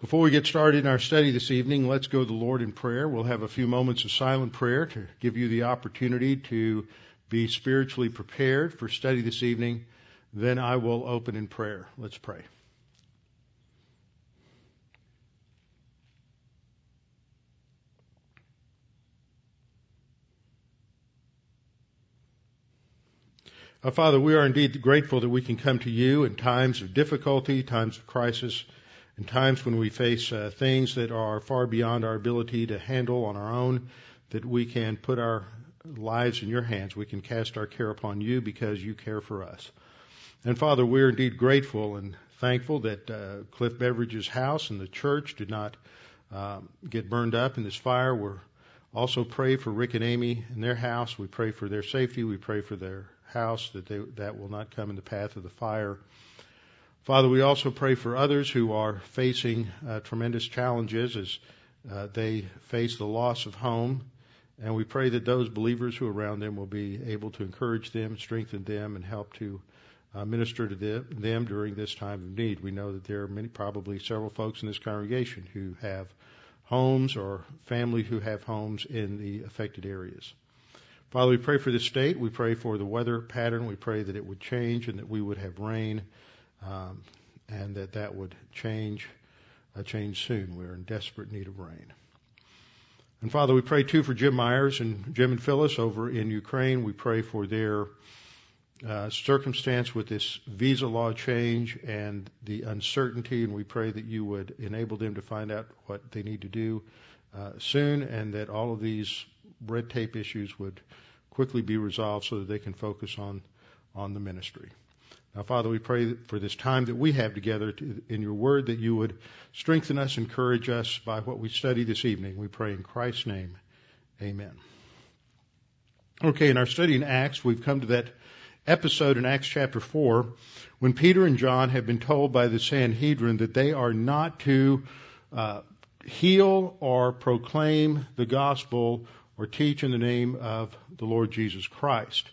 Before we get started in our study this evening, let's go to the Lord in prayer. We'll have a few moments of silent prayer to give you the opportunity to be spiritually prepared for study this evening. Then I will open in prayer. Let's pray. Uh, Father, we are indeed grateful that we can come to you in times of difficulty, times of crisis, in times when we face uh, things that are far beyond our ability to handle on our own, that we can put our lives in your hands. We can cast our care upon you because you care for us. And Father, we're indeed grateful and thankful that uh, Cliff Beveridge's house and the church did not um, get burned up in this fire. We're also pray for Rick and Amy and their house. We pray for their safety. We pray for their house, that they, that will not come in the path of the fire. Father, we also pray for others who are facing uh, tremendous challenges as uh, they face the loss of home. And we pray that those believers who are around them will be able to encourage them, strengthen them, and help to uh, minister to them, them during this time of need. We know that there are many, probably several folks in this congregation who have homes or family who have homes in the affected areas. Father, we pray for the state. We pray for the weather pattern. We pray that it would change and that we would have rain, um, and that that would change, uh, change soon. We're in desperate need of rain. And Father, we pray too for Jim Myers and Jim and Phyllis over in Ukraine. We pray for their uh, circumstance with this visa law change and the uncertainty, and we pray that you would enable them to find out what they need to do uh, soon, and that all of these red tape issues would quickly be resolved so that they can focus on, on the ministry. Now, Father, we pray for this time that we have together to, in your word that you would strengthen us, encourage us by what we study this evening. We pray in Christ's name. Amen. Okay, in our study in Acts, we've come to that episode in Acts chapter 4 when Peter and John have been told by the Sanhedrin that they are not to uh, heal or proclaim the gospel or teach in the name of the Lord Jesus Christ.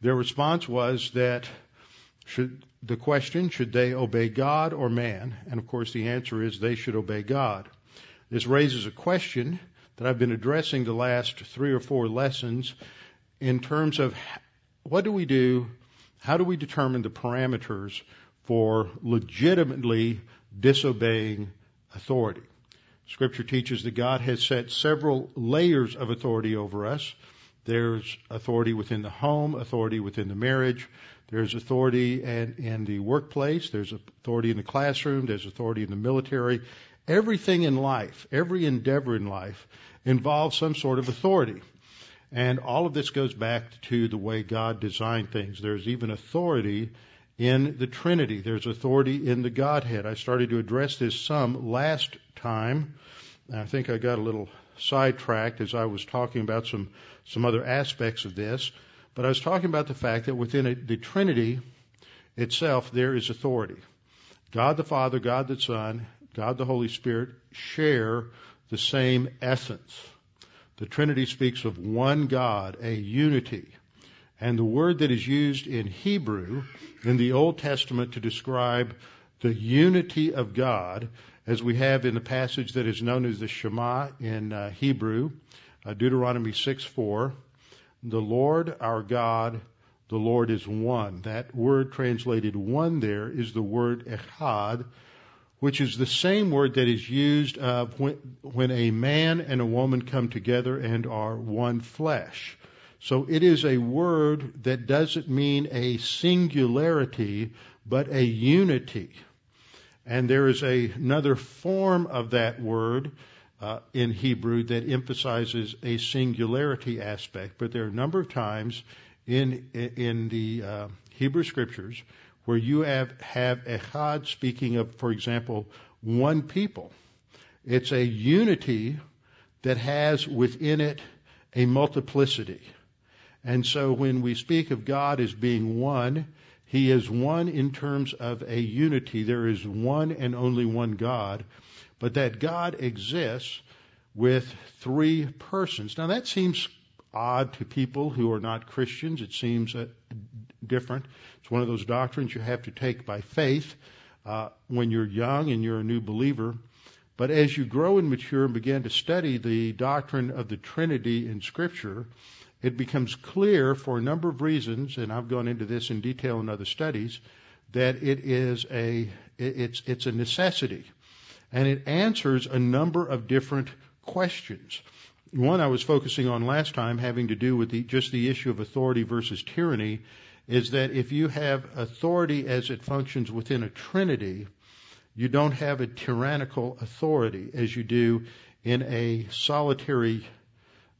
Their response was that should the question, should they obey God or man? And of course the answer is they should obey God. This raises a question that I've been addressing the last three or four lessons in terms of what do we do, how do we determine the parameters for legitimately disobeying authority? Scripture teaches that God has set several layers of authority over us. There's authority within the home, authority within the marriage, there's authority in, in the workplace, there's authority in the classroom, there's authority in the military. Everything in life, every endeavor in life involves some sort of authority. And all of this goes back to the way God designed things. There's even authority in the Trinity. There's authority in the Godhead. I started to address this some last time. I think I got a little sidetracked as I was talking about some, some other aspects of this. But I was talking about the fact that within a, the Trinity itself, there is authority. God the Father, God the Son, God the Holy Spirit share the same essence. The Trinity speaks of one God, a unity. And the word that is used in Hebrew in the Old Testament to describe the unity of God, as we have in the passage that is known as the Shema in uh, Hebrew, uh, Deuteronomy 6 4, the Lord our God, the Lord is one. That word translated one there is the word echad, which is the same word that is used uh, when, when a man and a woman come together and are one flesh. So it is a word that doesn't mean a singularity, but a unity. And there is a, another form of that word uh, in Hebrew that emphasizes a singularity aspect. But there are a number of times in in the uh, Hebrew scriptures where you have have echad speaking of, for example, one people. It's a unity that has within it a multiplicity. And so when we speak of God as being one, He is one in terms of a unity. There is one and only one God, but that God exists with three persons. Now that seems odd to people who are not Christians. It seems uh, different. It's one of those doctrines you have to take by faith uh, when you're young and you're a new believer. But as you grow and mature and begin to study the doctrine of the Trinity in Scripture, it becomes clear for a number of reasons, and I've gone into this in detail in other studies, that it is a it's it's a necessity, and it answers a number of different questions. One I was focusing on last time, having to do with the, just the issue of authority versus tyranny, is that if you have authority as it functions within a trinity, you don't have a tyrannical authority as you do in a solitary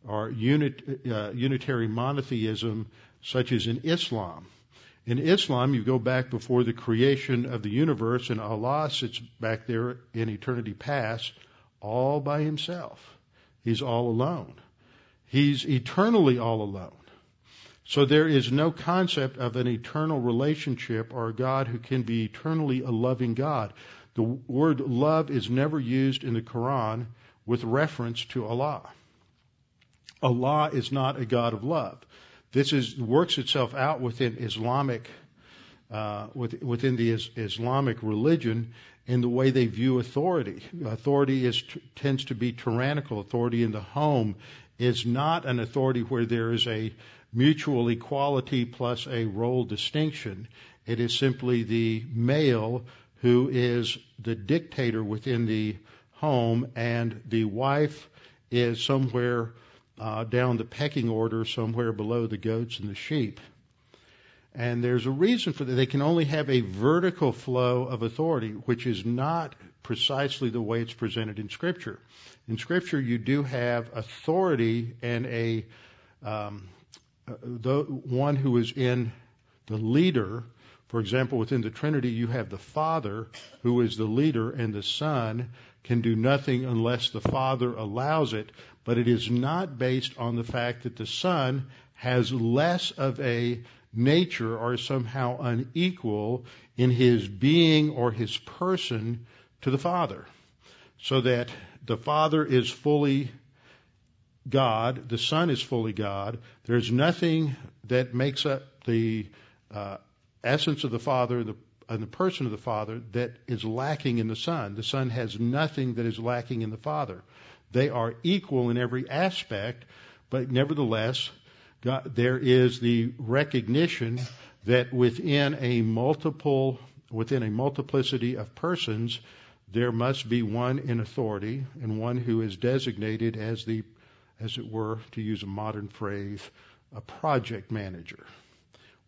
or unit, uh, unitary monotheism such as in Islam. In Islam, you go back before the creation of the universe, and Allah sits back there in eternity past all by himself. He's all alone. He's eternally all alone. So there is no concept of an eternal relationship or a God who can be eternally a loving God. The word love is never used in the Quran with reference to Allah. Allah is not a God of love. This is works itself out within Islamic, uh, within the Islamic religion in the way they view authority. Authority is tends to be tyrannical. Authority in the home is not an authority where there is a mutual equality plus a role distinction. It is simply the male who is the dictator within the home, and the wife is somewhere uh, down the pecking order, somewhere below the goats and the sheep. And there's a reason for that. They can only have a vertical flow of authority, which is not precisely the way it's presented in Scripture. In Scripture, you do have authority and a um, uh, the one who is in the leader for example, within the Trinity, you have the Father, who is the leader, and the Son can do nothing unless the Father allows it, but it is not based on the fact that the Son has less of a nature or somehow unequal in his being or his person to the Father. So that the Father is fully God, the Son is fully God. There's nothing that makes up the uh, essence of the Father the, and the person of the Father that is lacking in the Son. The Son has nothing that is lacking in the Father. They are equal in every aspect, but nevertheless, God, there is the recognition that within a multiple, within a multiplicity of persons, there must be one in authority and one who is designated as the, as it were, to use a modern phrase, a project manager.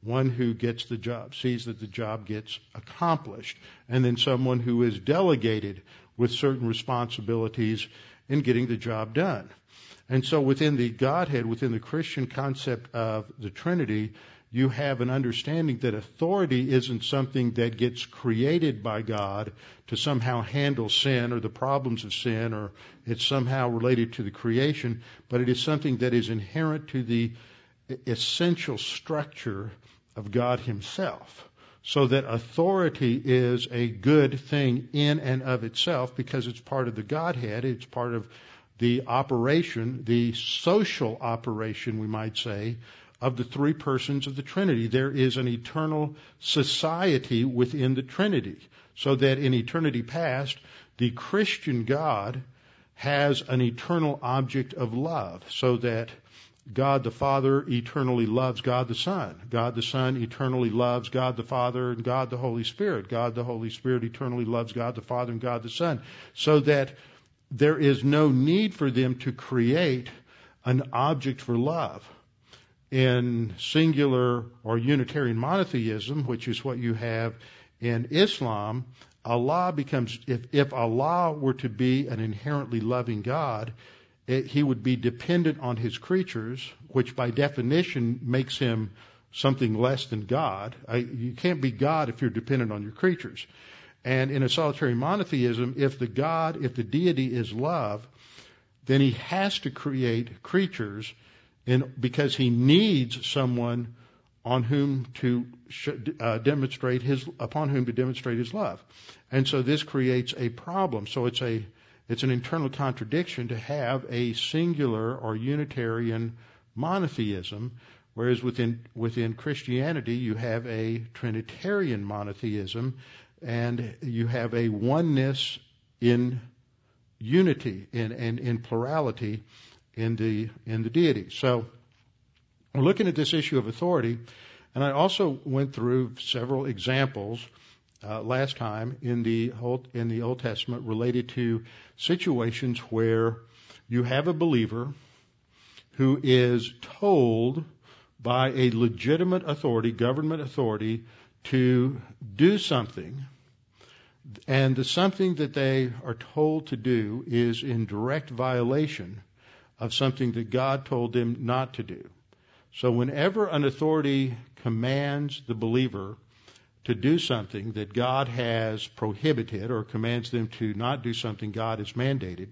One who gets the job, sees that the job gets accomplished, and then someone who is delegated with certain responsibilities in getting the job done. And so within the Godhead, within the Christian concept of the Trinity, you have an understanding that authority isn't something that gets created by God to somehow handle sin or the problems of sin or it's somehow related to the creation, but it is something that is inherent to the essential structure of God Himself. So that authority is a good thing in and of itself because it's part of the Godhead. It's part of the operation, the social operation, we might say, of the three persons of the Trinity. There is an eternal society within the Trinity. So that in eternity past, the Christian God has an eternal object of love. So that God the Father eternally loves God the Son. God the Son eternally loves God the Father and God the Holy Spirit. God the Holy Spirit eternally loves God the Father and God the Son. So that there is no need for them to create an object for love. In singular or Unitarian monotheism, which is what you have in Islam, Allah becomes, if, if Allah were to be an inherently loving God, it, he would be dependent on his creatures, which by definition makes him something less than God. I, you can't be God if you're dependent on your creatures. And in a solitary monotheism, if the God, if the deity is love, then he has to create creatures in, because he needs someone on whom to uh, demonstrate his, upon whom to demonstrate his love. And so this creates a problem. So it's a, it's an internal contradiction to have a singular or Unitarian monotheism, whereas within, within Christianity you have a Trinitarian monotheism and you have a oneness in unity and, and in plurality in the in the deity. So we're looking at this issue of authority, and I also went through several examples uh, last time in the Old, in the Old Testament related to situations where you have a believer who is told by a legitimate authority, government authority, to do something, and the something that they are told to do is in direct violation of something that God told them not to do. So whenever an authority commands the believer to do something that God has prohibited or commands them to not do something God has mandated,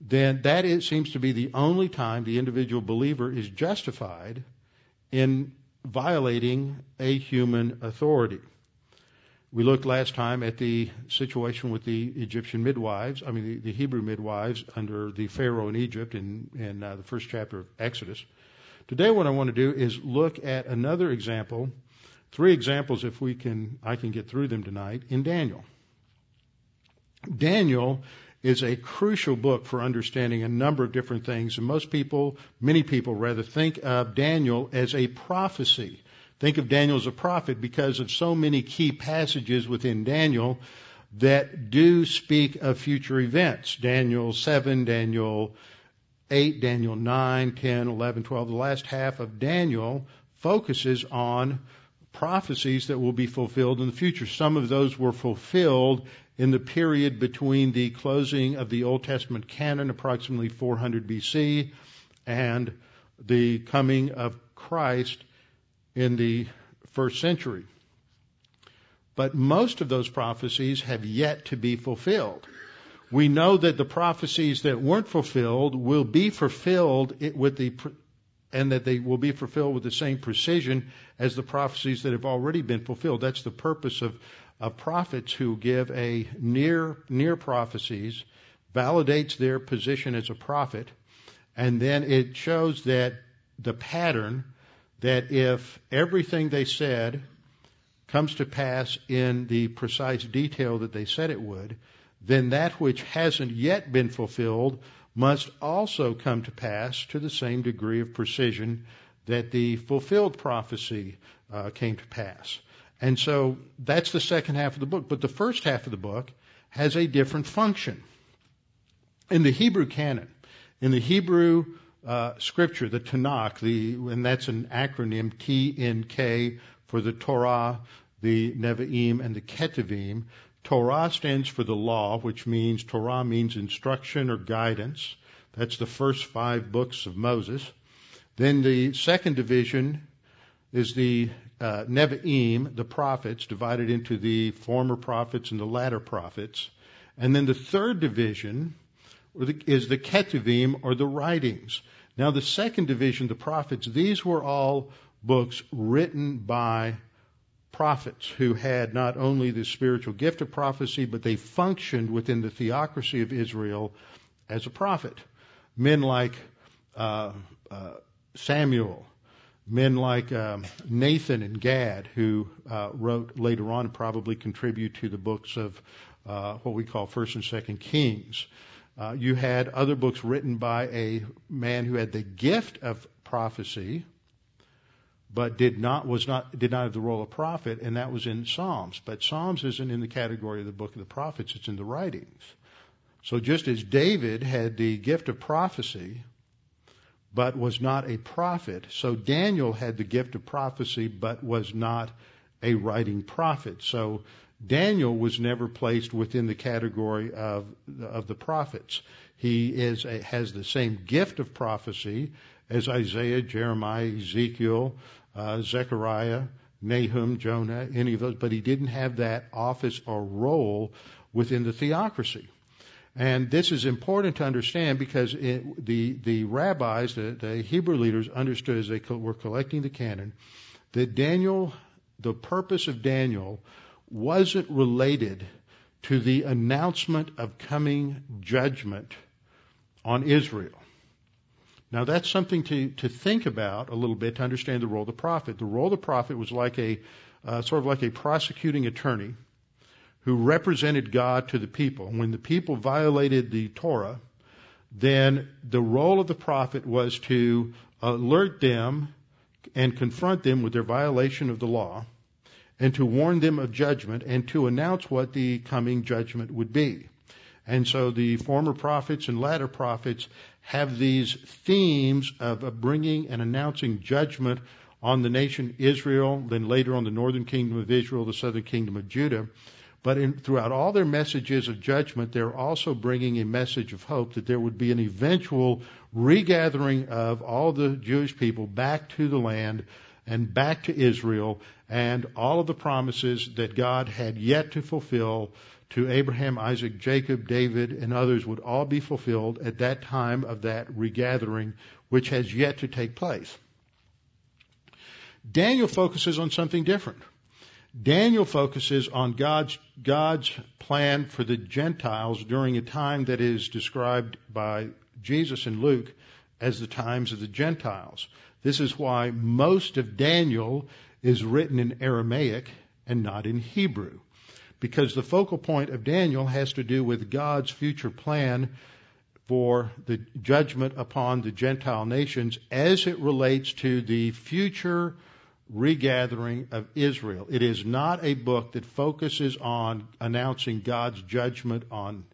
then that is, seems to be the only time the individual believer is justified in violating a human authority. We looked last time at the situation with the Egyptian midwives, I mean, the, the Hebrew midwives under the Pharaoh in Egypt in, in uh, the first chapter of Exodus. Today, what I want to do is look at another example, three examples, if we can, I can get through them tonight, in Daniel. Daniel is a crucial book for understanding a number of different things. And most people, many people rather, think of Daniel as a prophecy. Think of Daniel as a prophet because of so many key passages within Daniel that do speak of future events. Daniel 7, Daniel 8, Daniel 9, 10, 11, 12. The last half of Daniel focuses on prophecies that will be fulfilled in the future. Some of those were fulfilled in the period between the closing of the Old Testament canon, approximately 400 BC, and the coming of Christ in the first century. But most of those prophecies have yet to be fulfilled. We know that the prophecies that weren't fulfilled will be fulfilled with the and that they will be fulfilled with the same precision as the prophecies that have already been fulfilled. That's the purpose of of prophets who give a near near prophecies, validates their position as a prophet, and then it shows that the pattern that if everything they said comes to pass in the precise detail that they said it would, then that which hasn't yet been fulfilled must also come to pass to the same degree of precision that the fulfilled prophecy uh, came to pass. And so that's the second half of the book. But the first half of the book has a different function. In the Hebrew canon, in the Hebrew uh, scripture, the Tanakh, the, and that's an acronym TNK for the Torah, the Nevi'im, and the Ketuvim. Torah stands for the law, which means Torah means instruction or guidance. That's the first five books of Moses. Then the second division is the uh, Nevi'im, the prophets, divided into the former prophets and the latter prophets. And then the third division is the Ketuvim, or the writings. Now, the second division, the prophets, these were all books written by prophets who had not only the spiritual gift of prophecy, but they functioned within the theocracy of Israel as a prophet. Men like uh, uh, Samuel, men like um, Nathan and Gad, who uh, wrote later on, probably contribute to the books of uh, what we call First and Second Kings. Uh, you had other books written by a man who had the gift of prophecy, but did not was not did not have the role of prophet, and that was in Psalms. But Psalms isn't in the category of the book of the prophets; it's in the writings. So just as David had the gift of prophecy, but was not a prophet, so Daniel had the gift of prophecy, but was not a writing prophet. So Daniel was never placed within the category of of the prophets. He is a, has the same gift of prophecy as Isaiah, Jeremiah, Ezekiel, uh, Zechariah, Nahum, Jonah, any of those, but he didn't have that office or role within the theocracy. And this is important to understand because it, the the rabbis, the, the Hebrew leaders, understood as they were collecting the canon that Daniel, the purpose of Daniel wasn't related to the announcement of coming judgment on Israel. Now that's something to, to think about a little bit to understand the role of the prophet. The role of the prophet was like a, uh, sort of like a prosecuting attorney who represented God to the people. When the people violated the Torah, then the role of the prophet was to alert them and confront them with their violation of the law and to warn them of judgment and to announce what the coming judgment would be. And so the former prophets and latter prophets have these themes of bringing and announcing judgment on the nation Israel, then later on the northern kingdom of Israel, the southern kingdom of Judah. But in, throughout all their messages of judgment, they're also bringing a message of hope that there would be an eventual regathering of all the Jewish people back to the land and back to Israel and all of the promises that God had yet to fulfill to Abraham, Isaac, Jacob, David, and others would all be fulfilled at that time of that regathering, which has yet to take place. Daniel focuses on something different. Daniel focuses on God's, God's plan for the Gentiles during a time that is described by Jesus and Luke as the times of the Gentiles. This is why most of Daniel is written in Aramaic and not in Hebrew. Because the focal point of Daniel has to do with God's future plan for the judgment upon the Gentile nations as it relates to the future regathering of Israel. It is not a book that focuses on announcing God's judgment on,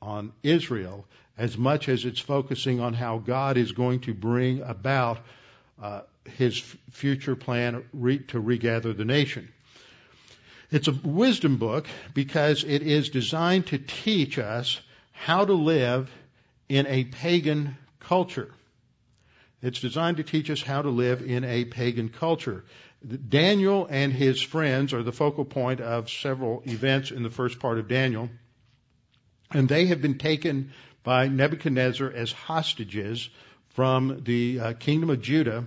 on Israel as much as it's focusing on how God is going to bring about uh, his future plan re- to regather the nation. It's a wisdom book because it is designed to teach us how to live in a pagan culture. It's designed to teach us how to live in a pagan culture. Daniel and his friends are the focal point of several events in the first part of Daniel. And they have been taken by Nebuchadnezzar as hostages from the uh, kingdom of Judah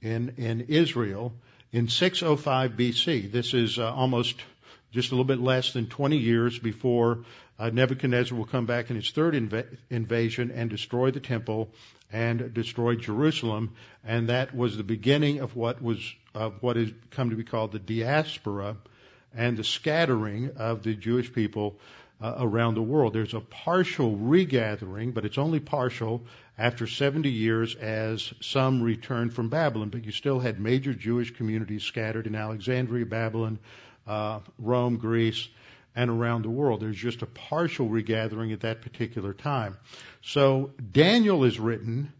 in, in Israel in 605 BC. This is uh, almost just a little bit less than 20 years before uh, Nebuchadnezzar will come back in his third inv- invasion and destroy the temple and destroy Jerusalem, and that was the beginning of what was of what has come to be called the diaspora and the scattering of the Jewish people uh, around the world. There's a partial regathering, but it's only partial after 70 years as some returned from Babylon, but you still had major Jewish communities scattered in Alexandria, Babylon, uh, Rome, Greece, and around the world. There's just a partial regathering at that particular time. So Daniel is written.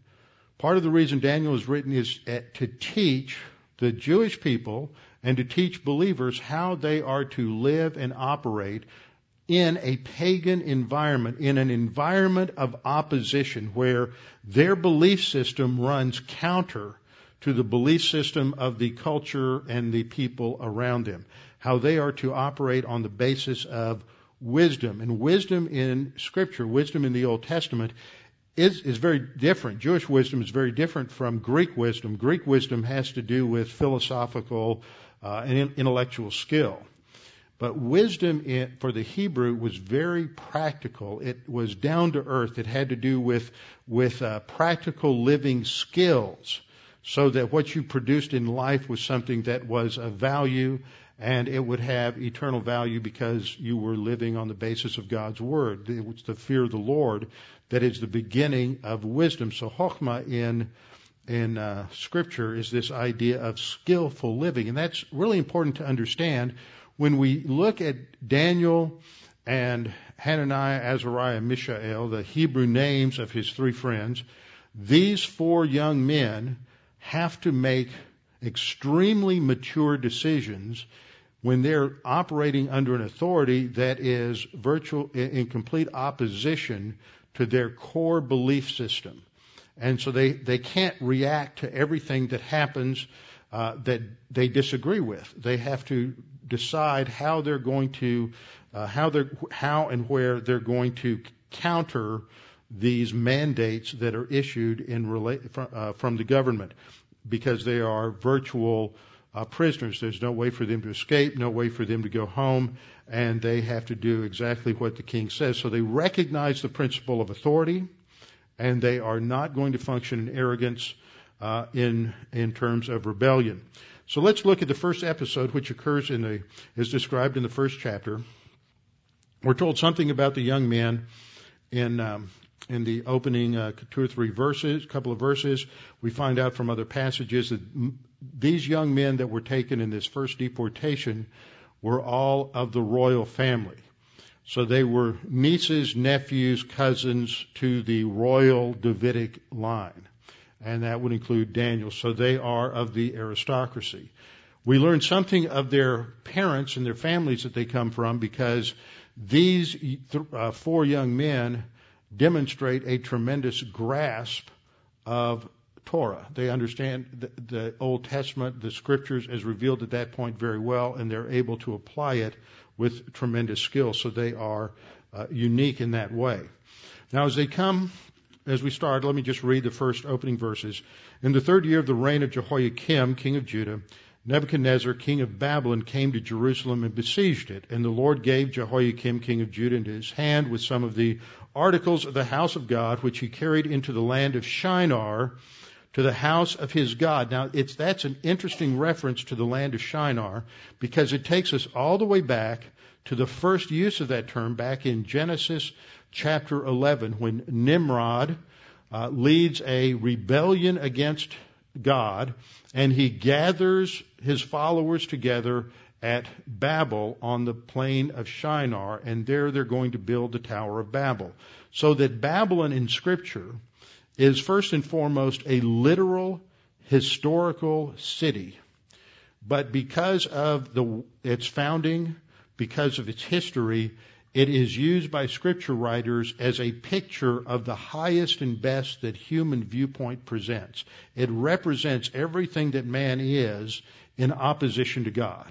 Part of the reason Daniel is written is to teach the Jewish people and to teach believers how they are to live and operate in a pagan environment, in an environment of opposition where their belief system runs counter to the belief system of the culture and the people around them how they are to operate on the basis of wisdom. And wisdom in Scripture, wisdom in the Old Testament, is, is very different. Jewish wisdom is very different from Greek wisdom. Greek wisdom has to do with philosophical uh, and intellectual skill. But wisdom in, for the Hebrew was very practical. It was down to earth. It had to do with with uh, practical living skills, so that what you produced in life was something that was of value and it would have eternal value because you were living on the basis of God's word. It was the fear of the Lord that is the beginning of wisdom. So chokhmah in in uh, Scripture is this idea of skillful living, and that's really important to understand when we look at Daniel and Hananiah, Azariah, Mishael, the Hebrew names of his three friends. These four young men have to make extremely mature decisions when they're operating under an authority that is virtual in complete opposition to their core belief system. And so they, they can't react to everything that happens uh, that they disagree with. They have to decide how they're going to, uh, how they're, how and where they're going to counter these mandates that are issued in rela- from, uh, from the government because they are virtual uh, prisoners. There's no way for them to escape, no way for them to go home, and they have to do exactly what the king says. So they recognize the principle of authority, and they are not going to function in arrogance uh, in in terms of rebellion. So let's look at the first episode, which occurs in the is described in the first chapter. We're told something about the young men in um, in the opening uh, two or three verses, couple of verses. We find out from other passages that m- these young men that were taken in this first deportation were all of the royal family. So they were nieces, nephews, cousins to the royal Davidic line. And that would include Daniel. So they are of the aristocracy. We learn something of their parents and their families that they come from because these uh, four young men demonstrate a tremendous grasp of Torah. They understand the, the, Old Testament, the scriptures as revealed at that point very well, and they're able to apply it with tremendous skill. So they are uh, unique in that way. Now, as they come, as we start, let me just read the first opening verses. In the third year of the reign of Jehoiakim, king of Judah, Nebuchadnezzar, king of Babylon, came to Jerusalem and besieged it. And the Lord gave Jehoiakim, king of Judah, into his hand with some of the articles of the house of God, which he carried into the land of Shinar, to the house of his God. Now, it's, that's an interesting reference to the land of Shinar because it takes us all the way back to the first use of that term back in Genesis chapter 11 when Nimrod uh, leads a rebellion against God and he gathers his followers together at Babel on the plain of Shinar, and there they're going to build the Tower of Babel. So that Babylon in Scripture is first and foremost a literal historical city. But because of the, its founding, because of its history, it is used by scripture writers as a picture of the highest and best that human viewpoint presents. It represents everything that man is in opposition to God.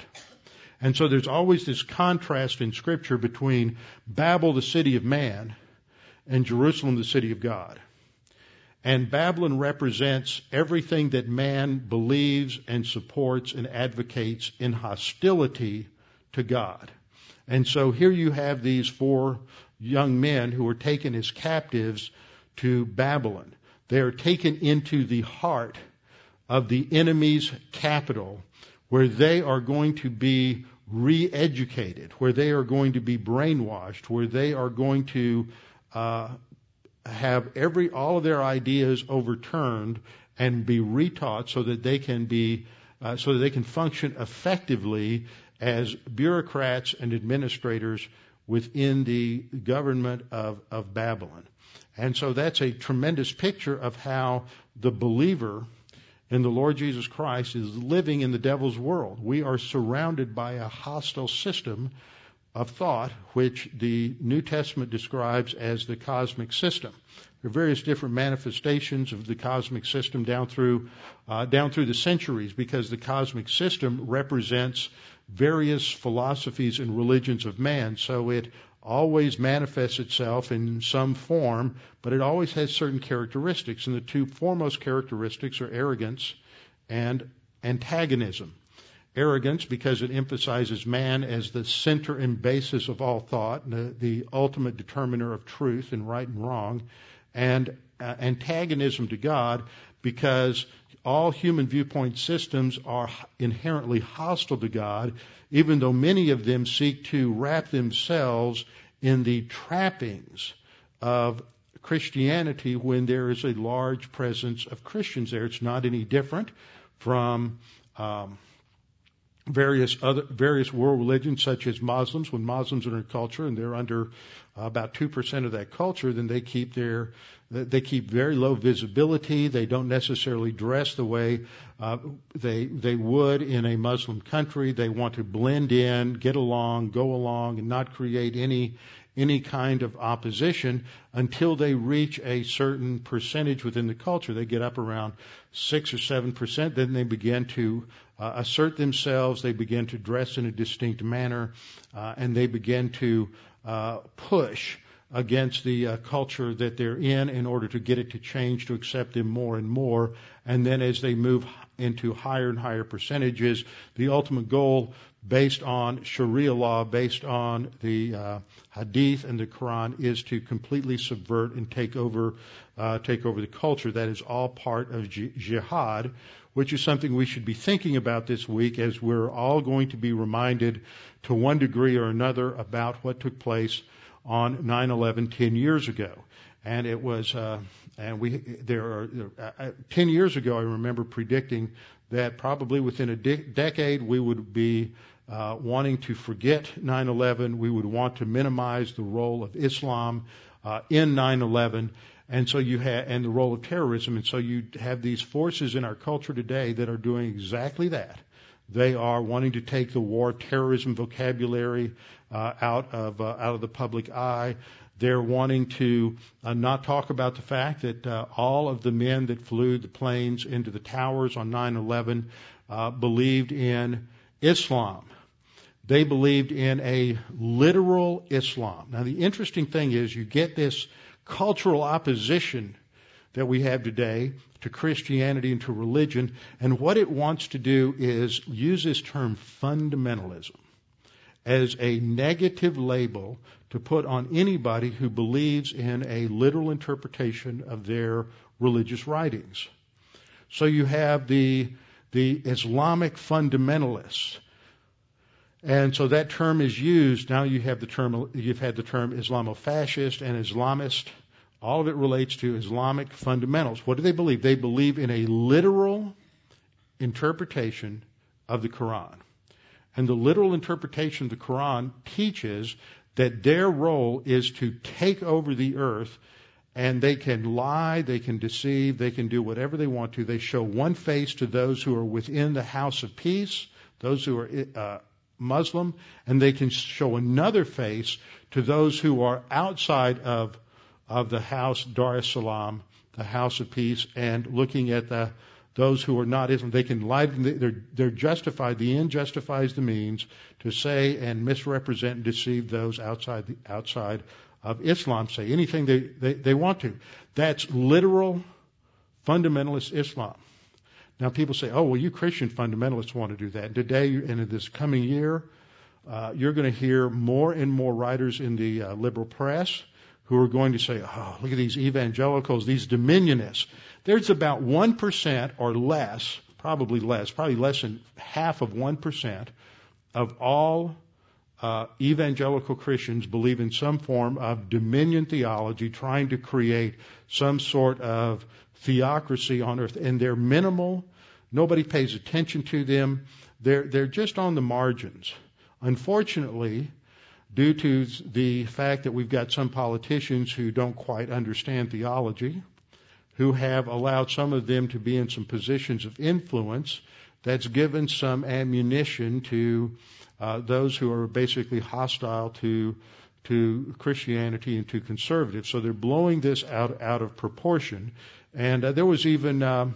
And so there's always this contrast in scripture between Babel, the city of man, and Jerusalem, the city of God. And Babylon represents everything that man believes and supports and advocates in hostility to God. And so here you have these four young men who are taken as captives to Babylon. They are taken into the heart of the enemy's capital where they are going to be re-educated, where they are going to be brainwashed, where they are going to uh, have every all of their ideas overturned and be retaught so that they can be uh, so that they can function effectively as bureaucrats and administrators within the government of, of Babylon. And so that's a tremendous picture of how the believer in the Lord Jesus Christ is living in the devil's world. We are surrounded by a hostile system of thought, which the New Testament describes as the cosmic system. There are various different manifestations of the cosmic system down through uh, down through the centuries, because the cosmic system represents various philosophies and religions of man. So it always manifests itself in some form, but it always has certain characteristics. And the two foremost characteristics are arrogance and antagonism. Arrogance, because it emphasizes man as the center and basis of all thought, the, the ultimate determiner of truth and right and wrong, and uh, antagonism to God, because all human viewpoint systems are inherently hostile to God, even though many of them seek to wrap themselves in the trappings of Christianity when there is a large presence of Christians there. It's not any different from um, various other various world religions such as Muslims. When Muslims are in a culture and they're under about two percent of that culture, then they keep their they keep very low visibility. They don't necessarily dress the way uh, they they would in a Muslim country. They want to blend in, get along, go along, and not create any any kind of opposition until they reach a certain percentage within the culture. They get up around six or seven percent, then they begin to uh, assert themselves. They begin to dress in a distinct manner, uh, and they begin to uh, push against the uh, culture that they're in in order to get it to change to accept them more and more. And then as they move into higher and higher percentages, the ultimate goal based on Sharia law, based on the uh, Hadith and the Quran, is to completely subvert and take over, uh, take over the culture. That is all part of jihad, which is something we should be thinking about this week as we're all going to be reminded to one degree or another about what took place on 9/11 10 years ago. And it was, uh, and we there are uh, uh 10 years ago. I remember predicting that probably within a de- decade we would be uh, wanting to forget 9/11. We would want to minimize the role of Islam uh, in 9/11, and so you have and the role of terrorism. And so you have these forces in our culture today that are doing exactly that. They are wanting to take the war terrorism vocabulary uh, out of uh, out of the public eye. They're wanting to uh, not talk about the fact that uh, all of the men that flew the planes into the towers on 9/11 uh, believed in Islam. They believed in a literal Islam. Now, the interesting thing is, you get this cultural opposition that we have today to Christianity and to religion, and what it wants to do is use this term fundamentalism as a negative label to put on anybody who believes in a literal interpretation of their religious writings. So you have the, the Islamic fundamentalists. And so that term is used. Now you have the term, you've had the term Islamofascist and Islamist. All of it relates to Islamic fundamentals. What do they believe? They believe in a literal interpretation of the Quran. And the literal interpretation of the Quran teaches that their role is to take over the earth and they can lie, they can deceive, they can do whatever they want to. They show one face to those who are within the house of peace, those who are uh, Muslim, and they can show another face to those who are outside of, of the house Dar es Salaam, the house of peace, and looking at the those who are not Islam, they can lie, they're, they're justified, the end justifies the means to say and misrepresent and deceive those outside, the, outside of Islam, say anything they, they, they want to. That's literal fundamentalist Islam. Now people say, oh, well, you Christian fundamentalists want to do that. And today, and in this coming year, uh, you're going to hear more and more writers in the uh, liberal press who are going to say, oh, look at these evangelicals, these dominionists. There's about 1% or less, probably less, probably less than half of 1% of all uh, evangelical Christians believe in some form of dominion theology, trying to create some sort of theocracy on earth. And they're minimal. Nobody pays attention to them. They're, they're just on the margins. Unfortunately, due to the fact that we've got some politicians who don't quite understand theology, who have allowed some of them to be in some positions of influence that's given some ammunition to uh, those who are basically hostile to to Christianity and to conservatives. So they're blowing this out out of proportion. And uh, there was even uh,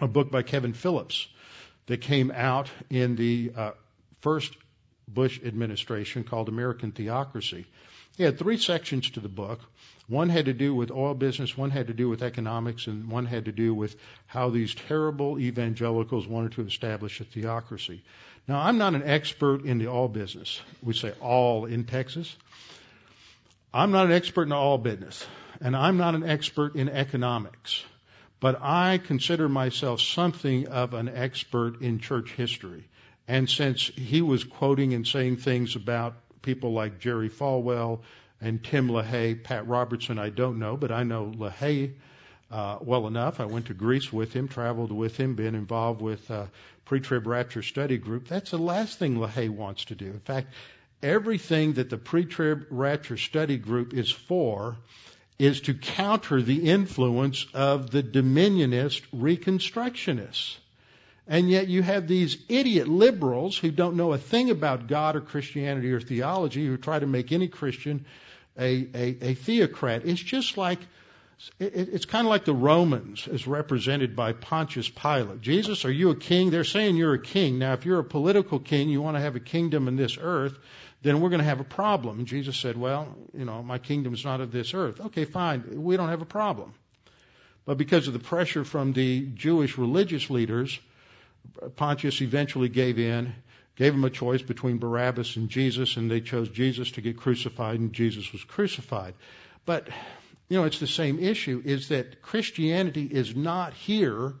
a book by Kevin Phillips that came out in the uh, first Bush administration called American Theocracy. He had three sections to the book. One had to do with oil business, one had to do with economics, and one had to do with how these terrible evangelicals wanted to establish a theocracy. Now, I'm not an expert in the oil business. We say all in Texas. I'm not an expert in the oil business, and I'm not an expert in economics. But I consider myself something of an expert in church history. And since he was quoting and saying things about people like Jerry Falwell and Tim LaHaye. Pat Robertson, I don't know, but I know LaHaye uh, well enough. I went to Greece with him, traveled with him, been involved with uh, pre-trib rapture study group. That's the last thing LaHaye wants to do. In fact, everything that the pre-trib rapture study group is for is to counter the influence of the dominionist reconstructionists. And yet you have these idiot liberals who don't know a thing about God or Christianity or theology who try to make any Christian a, a, a theocrat. It's just like, it, it's kind of like the Romans as represented by Pontius Pilate. Jesus, are you a king? They're saying you're a king. Now, if you're a political king, you want to have a kingdom in this earth, then we're going to have a problem. Jesus said, well, you know, my kingdom is not of this earth. Okay, fine. We don't have a problem. But because of the pressure from the Jewish religious leaders, Pontius eventually gave in gave them a choice between Barabbas and Jesus, and they chose Jesus to get crucified, and Jesus was crucified. But, you know, it's the same issue, is that Christianity is not here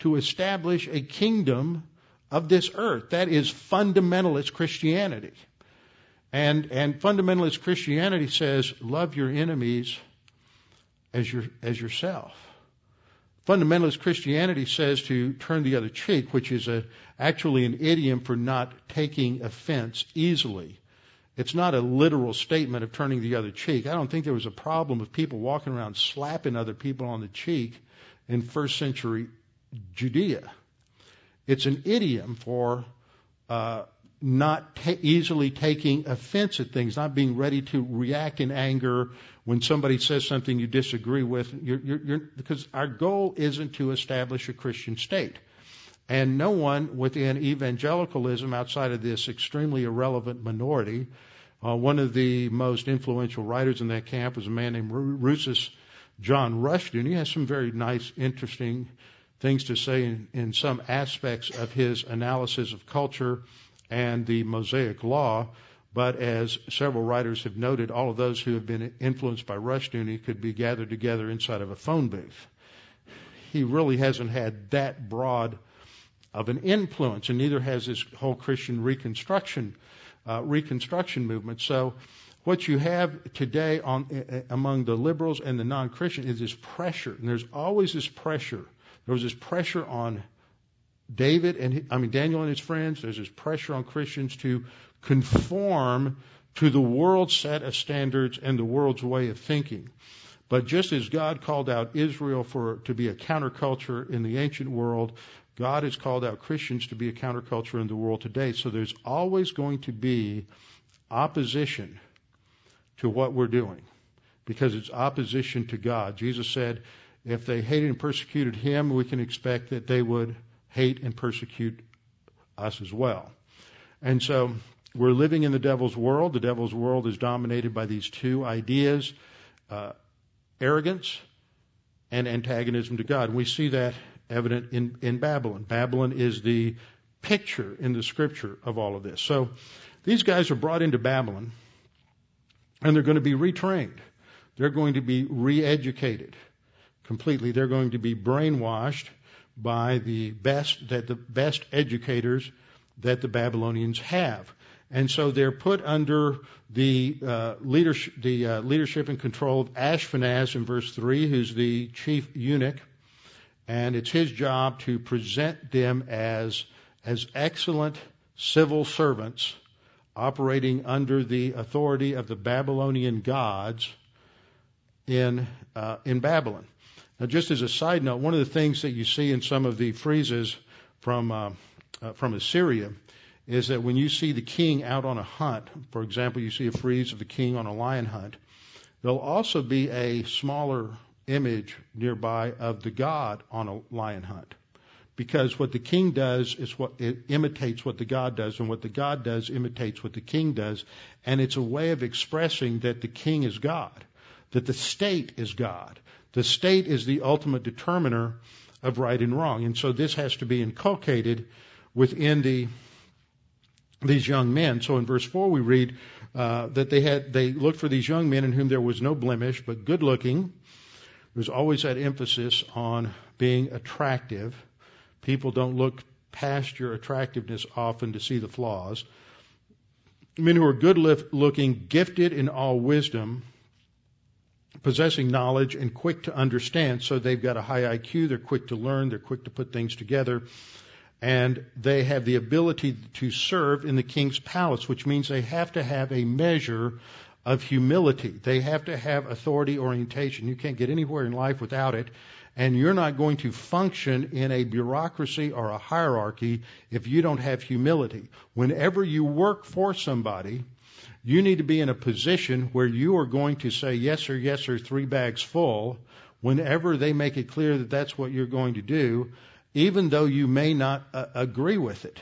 to establish a kingdom of this earth. That is fundamentalist Christianity. And, and fundamentalist Christianity says, love your enemies as, your, as yourself. Fundamentalist Christianity says to turn the other cheek, which is a, actually an idiom for not taking offense easily. It's not a literal statement of turning the other cheek. I don't think there was a problem of people walking around slapping other people on the cheek in first century Judea. It's an idiom for uh, not ta- easily taking offense at things, not being ready to react in anger when somebody says something you disagree with. You're, you're, you're, because our goal isn't to establish a Christian state. And no one within evangelicalism, outside of this extremely irrelevant minority, uh, one of the most influential writers in that camp was a man named Rousas John Rushdoony. He has some very nice, interesting things to say in, in some aspects of his analysis of culture and the Mosaic Law. But as several writers have noted, all of those who have been influenced by Rushdoony could be gathered together inside of a phone booth. He really hasn't had that broad of an influence, and neither has this whole Christian Reconstruction uh, Reconstruction movement. So, what you have today on, uh, among the liberals and the non-Christian is this pressure, and there's always this pressure. There was this pressure on David and I mean Daniel and his friends. There's this pressure on Christians to conform to the world's set of standards and the world's way of thinking. But just as God called out Israel for to be a counterculture in the ancient world, God has called out Christians to be a counterculture in the world today. So there's always going to be opposition to what we're doing because it's opposition to God. Jesus said, if they hated and persecuted him, we can expect that they would hate and persecute us as well. And so we're living in the devil's world. The devil's world is dominated by these two ideas uh, arrogance and antagonism to God. We see that evident in, in Babylon. Babylon is the picture in the scripture of all of this. So these guys are brought into Babylon and they're going to be retrained. They're going to be re educated completely. They're going to be brainwashed by the best that the best educators that the Babylonians have. And so they're put under the uh, leadership, the uh, leadership and control of Ashpenaz in verse three, who's the chief eunuch, and it's his job to present them as as excellent civil servants operating under the authority of the Babylonian gods in uh, in Babylon. Now, just as a side note, one of the things that you see in some of the friezes from uh, uh, from Assyria is that when you see the king out on a hunt, for example, you see a frieze of the king on a lion hunt, there'll also be a smaller image nearby of the god on a lion hunt. Because what the king does is what it imitates what the god does, and what the god does imitates what the king does, and it's a way of expressing that the king is God, that the state is God, the state is the ultimate determiner of right and wrong. And so this has to be inculcated within the these young men. So in verse four we read uh, that they had they looked for these young men in whom there was no blemish, but good looking. There's always that emphasis on being attractive. People don't look past your attractiveness often to see the flaws. Men who are good looking, gifted in all wisdom, possessing knowledge and quick to understand. So they've got a high IQ, they're quick to learn, they're quick to put things together, and they have the ability to serve in the king's palace, which means they have to have a measure of humility. They have to have authority orientation. You can't get anywhere in life without it. And you're not going to function in a bureaucracy or a hierarchy if you don't have humility. Whenever you work for somebody, you need to be in a position where you are going to say yes or yes or three bags full whenever they make it clear that that's what you're going to do, even though you may not uh, agree with it.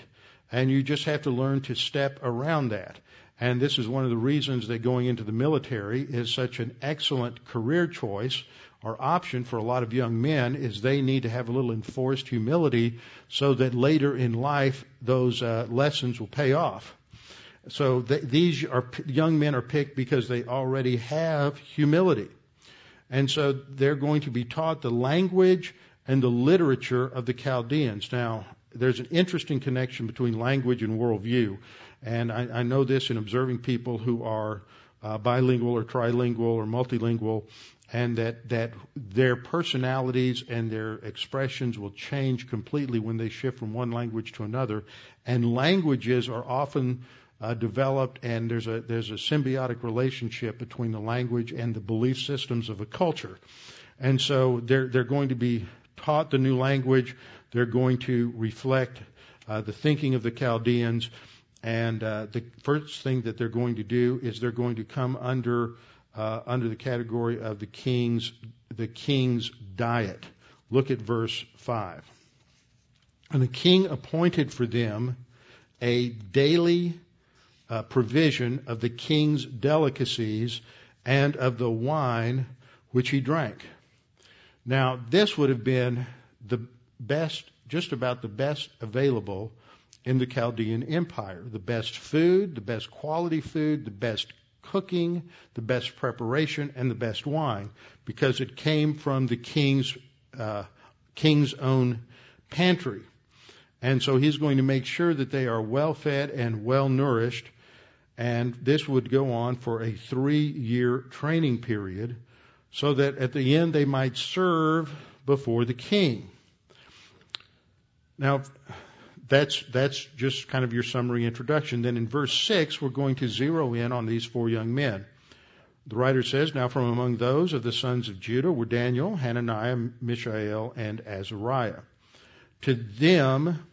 And you just have to learn to step around that. And this is one of the reasons that going into the military is such an excellent career choice or option for a lot of young men is they need to have a little enforced humility so that later in life those uh, lessons will pay off. So th- these are young men are picked because they already have humility. And so they're going to be taught the language and the literature of the Chaldeans. Now, there's an interesting connection between language and worldview. And I, I know this in observing people who are uh, bilingual or trilingual or multilingual, and that, that their personalities and their expressions will change completely when they shift from one language to another. And languages are often uh, developed, and there's a there's a symbiotic relationship between the language and the belief systems of a culture. And so they're they're going to be taught the new language. They're going to reflect uh, the thinking of the Chaldeans. And uh, the first thing that they're going to do is they're going to come under uh, under the category of the king's the king's diet. Look at verse five. And the king appointed for them a daily uh, provision of the king's delicacies and of the wine which he drank. Now, this would have been the best, just about the best available in the Chaldean Empire. The best food, the best quality food, the best cooking, the best preparation, and the best wine, because it came from the king's uh, king's own pantry. And so he's going to make sure that they are well fed and well nourished. And this would go on for a three year training period so that at the end they might serve before the king. Now, that's, that's just kind of your summary introduction. Then in verse 6, we're going to zero in on these four young men. The writer says, Now from among those of the sons of Judah were Daniel, Hananiah, Mishael, and Azariah. To them,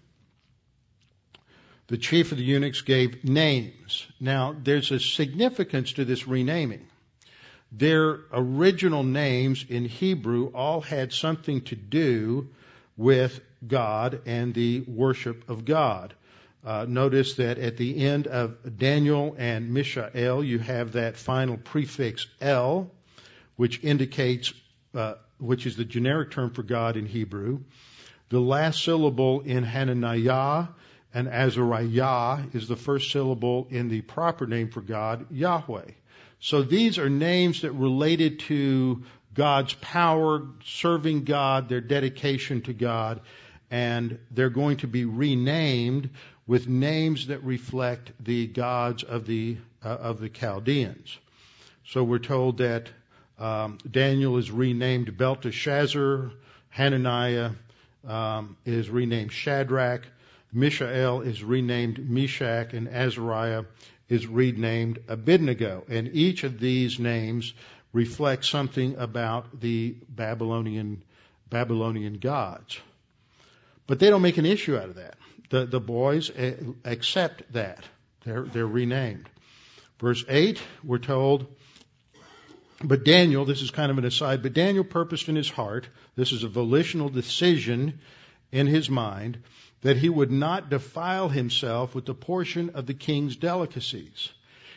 the chief of the eunuchs gave names. Now, there's a significance to this renaming. Their original names in Hebrew all had something to do with God and the worship of God. Uh, notice that at the end of Daniel and Mishael, you have that final prefix El, which indicates, uh, which is the generic term for God in Hebrew. The last syllable in Hananiah and Azariah is the first syllable in the proper name for God, Yahweh. So these are names that related to God's power, serving God, their dedication to God, and they're going to be renamed with names that reflect the gods of the uh, of the Chaldeans. So we're told that um, Daniel is renamed Belteshazzar, Hananiah um, is renamed Shadrach, Mishael is renamed Meshach, and Azariah is renamed Abednego. And each of these names reflects something about the Babylonian Babylonian gods. But they don't make an issue out of that. The the boys accept that. They're they're renamed. Verse 8, we're told, but Daniel, this is kind of an aside, but Daniel purposed in his heart, this is a volitional decision in his mind, that he would not defile himself with the portion of the king's delicacies.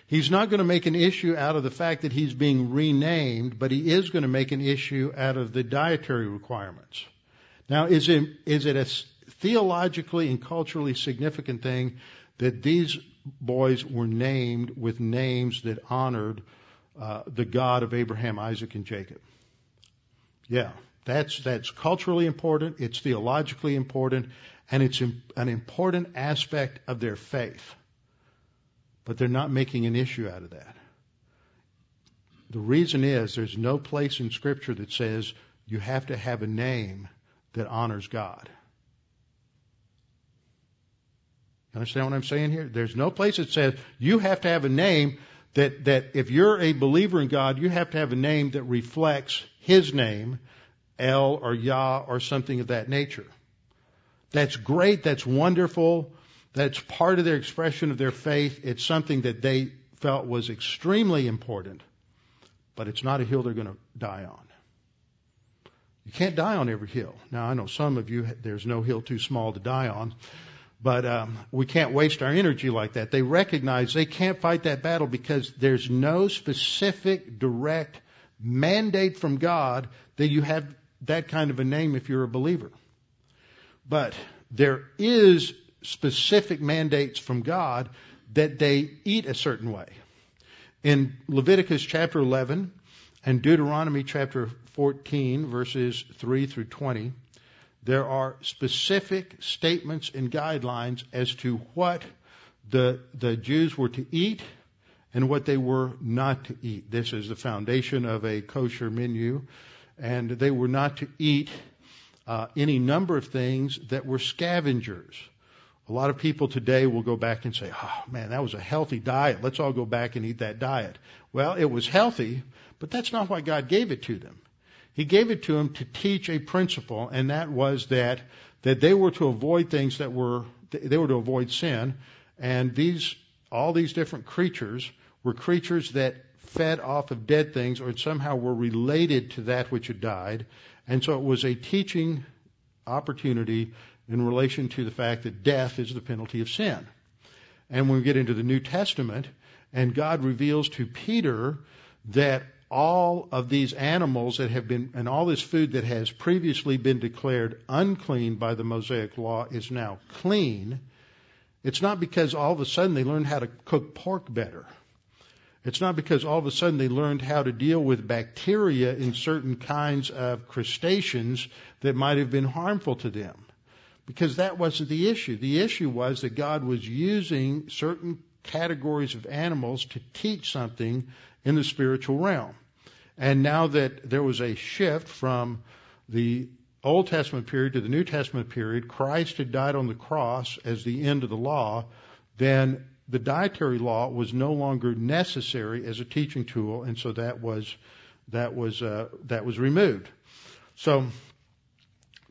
He's not going to make an issue out of the fact that he's being renamed, but he is going to make an issue out of the dietary requirements. Now, is it, is it a theologically and culturally significant thing that these boys were named with names that honored uh, the God of Abraham, Isaac, and Jacob? Yeah, that's that's culturally important. It's theologically important, and it's an important aspect of their faith. But they're not making an issue out of that. The reason is there's no place in Scripture that says you have to have a name that honors God. You understand what I'm saying here? There's no place that says you have to have a name that, that if you're a believer in God, you have to have a name that reflects His name, El or Yah or something of that nature. That's great. That's wonderful. That's part of their expression of their faith. It's something that they felt was extremely important, but it's not a hill they're going to die on. You can't die on every hill. Now, I know some of you, there's no hill too small to die on, but um, we can't waste our energy like that. They recognize they can't fight that battle because there's no specific, direct mandate from God that you have that kind of a name if you're a believer. But there is specific mandates from God that they eat a certain way. In Leviticus chapter 11 and Deuteronomy chapter 14 verses 3 through 20, there are specific statements and guidelines as to what the, the Jews were to eat and what they were not to eat. This is the foundation of a kosher menu. And they were not to eat uh, any number of things that were scavengers. A lot of people today will go back and say, oh man, that was a healthy diet. Let's all go back and eat that diet. Well, it was healthy, but that's not why God gave it to them. He gave it to them to teach a principle, and that was that, that they were to avoid things that were, they were to avoid sin, and these, all these different creatures were creatures that fed off of dead things or somehow were related to that which had died. And so it was a teaching opportunity in relation to the fact that death is the penalty of sin. And when we get into the New Testament, and God reveals to Peter that all of these animals that have been, and all this food that has previously been declared unclean by the Mosaic law is now clean. It's not because all of a sudden they learned how to cook pork better. It's not because all of a sudden they learned how to deal with bacteria in certain kinds of crustaceans that might have been harmful to them. Because that wasn't the issue. The issue was that God was using certain categories of animals to teach something in the spiritual realm. And now that there was a shift from the Old Testament period to the New Testament period, Christ had died on the cross as the end of the law, then the dietary law was no longer necessary as a teaching tool, and so that was that was uh, that was removed. So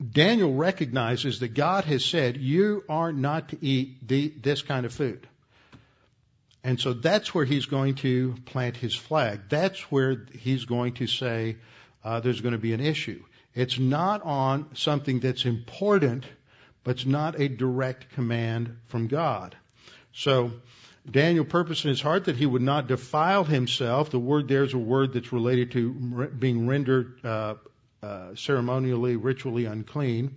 Daniel recognizes that God has said you are not to eat the, this kind of food. And so that's where he's going to plant his flag. That's where he's going to say uh, there's going to be an issue. It's not on something that's important, but it's not a direct command from God. So Daniel purposed in his heart that he would not defile himself. The word there is a word that's related to being rendered uh, uh, ceremonially, ritually unclean.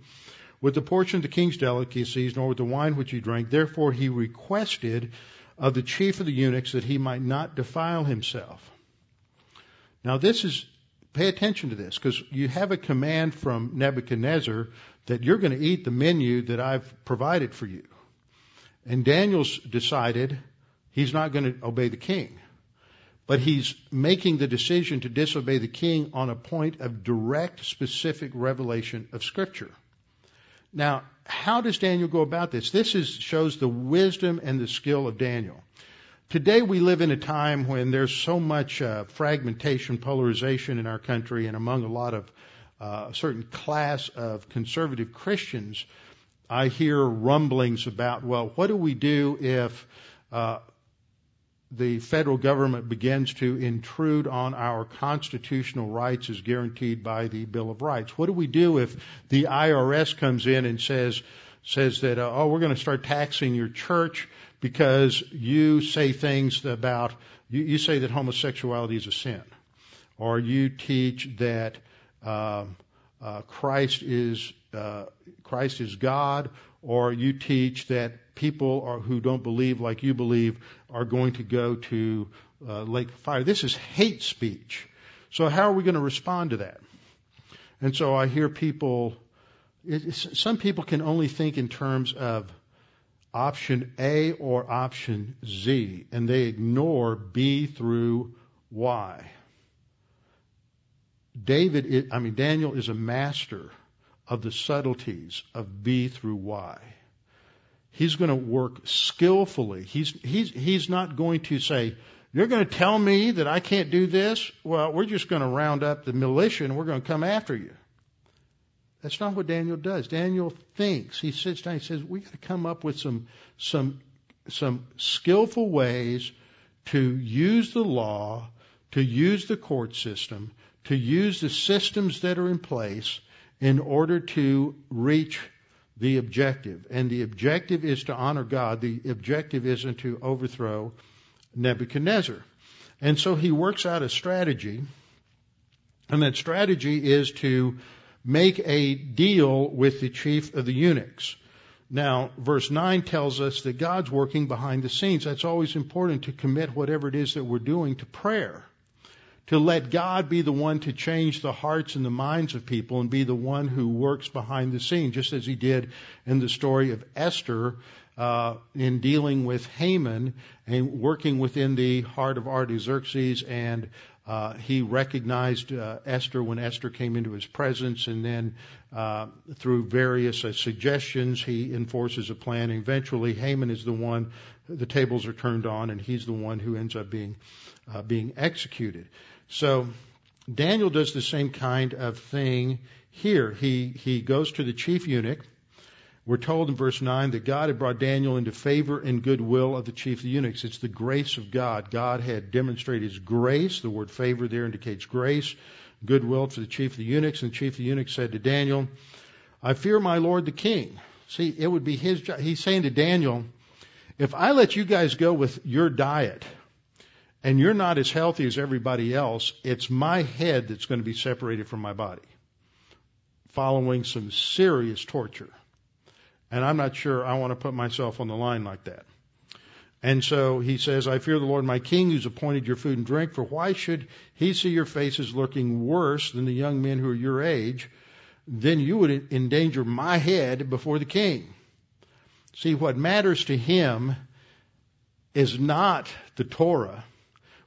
With the portion of the king's delicacies, nor with the wine which he drank. Therefore he requested of the chief of the eunuchs that he might not defile himself. Now this is, pay attention to this, because you have a command from Nebuchadnezzar that you're going to eat the menu that I've provided for you. And Daniel's decided he's not going to obey the king. But he's making the decision to disobey the king on a point of direct, specific revelation of Scripture. Now, how does Daniel go about this? This is, shows the wisdom and the skill of Daniel. Today we live in a time when there's so much uh, fragmentation, polarization in our country and among a lot of uh, a certain class of conservative Christians I hear rumblings about, well, what do we do if uh, the federal government begins to intrude on our constitutional rights as guaranteed by the Bill of Rights? What do we do if the IRS comes in and says says that uh, oh we're going to start taxing your church because you say things about you, you say that homosexuality is a sin, or you teach that uh, uh, Christ is uh, Christ is God, or you teach that people are, who don't believe like you believe are going to go to uh, lake fire. This is hate speech. So how are we going to respond to that? And so I hear people. some people can only think in terms of option A or option Z, and they ignore B through Y. David, I mean Daniel, is a master of the subtleties of B through Y. He's going to work skillfully. He's, he's, he's not going to say, you're going to tell me that I can't do this? Well, we're just going to round up the militia and we're going to come after you. That's not what Daniel does. Daniel thinks. He sits down. He says, "We got to come up with some some some skillful ways to use the law, to use the court system, to use the systems that are in place in order to reach the objective. And the objective is to honor God. The objective isn't to overthrow Nebuchadnezzar. And so he works out a strategy And that strategy is to make a deal with the chief of the eunuchs. Now, verse 9 tells us that God's working behind the scenes. That's always important to commit whatever it is that we're doing to prayer. To let God be the one to change the hearts and the minds of people and be the one who works behind the scenes, just as he did in the story of Esther uh, in dealing with Haman and working within the heart of Artaxerxes and uh, he recognized uh, Esther when Esther came into his presence, and then uh, through various uh, suggestions, he enforces a plan. And eventually, Haman is the one. The tables are turned on, and he's the one who ends up being uh, being executed. So Daniel does the same kind of thing here. He he goes to the chief eunuch we're told in verse 9 that God had brought Daniel into favor and goodwill of the chief the eunuchs. It's the grace of God. God had demonstrated his grace. The word favor there indicates grace, goodwill to the chief of the eunuchs. And the chief of the eunuchs said to Daniel, I fear my lord the king. See, it would be his job. He's saying to Daniel, if I let you guys go with your diet and you're not as healthy as everybody else, it's my head that's going to be separated from my body following some serious torture. And I'm not sure I want to put myself on the line like that. And so he says, I fear the Lord my king who's appointed your food and drink, for why should he see your faces looking worse than the young men who are your age? Then you would endanger my head before the king. See, what matters to him is not the Torah.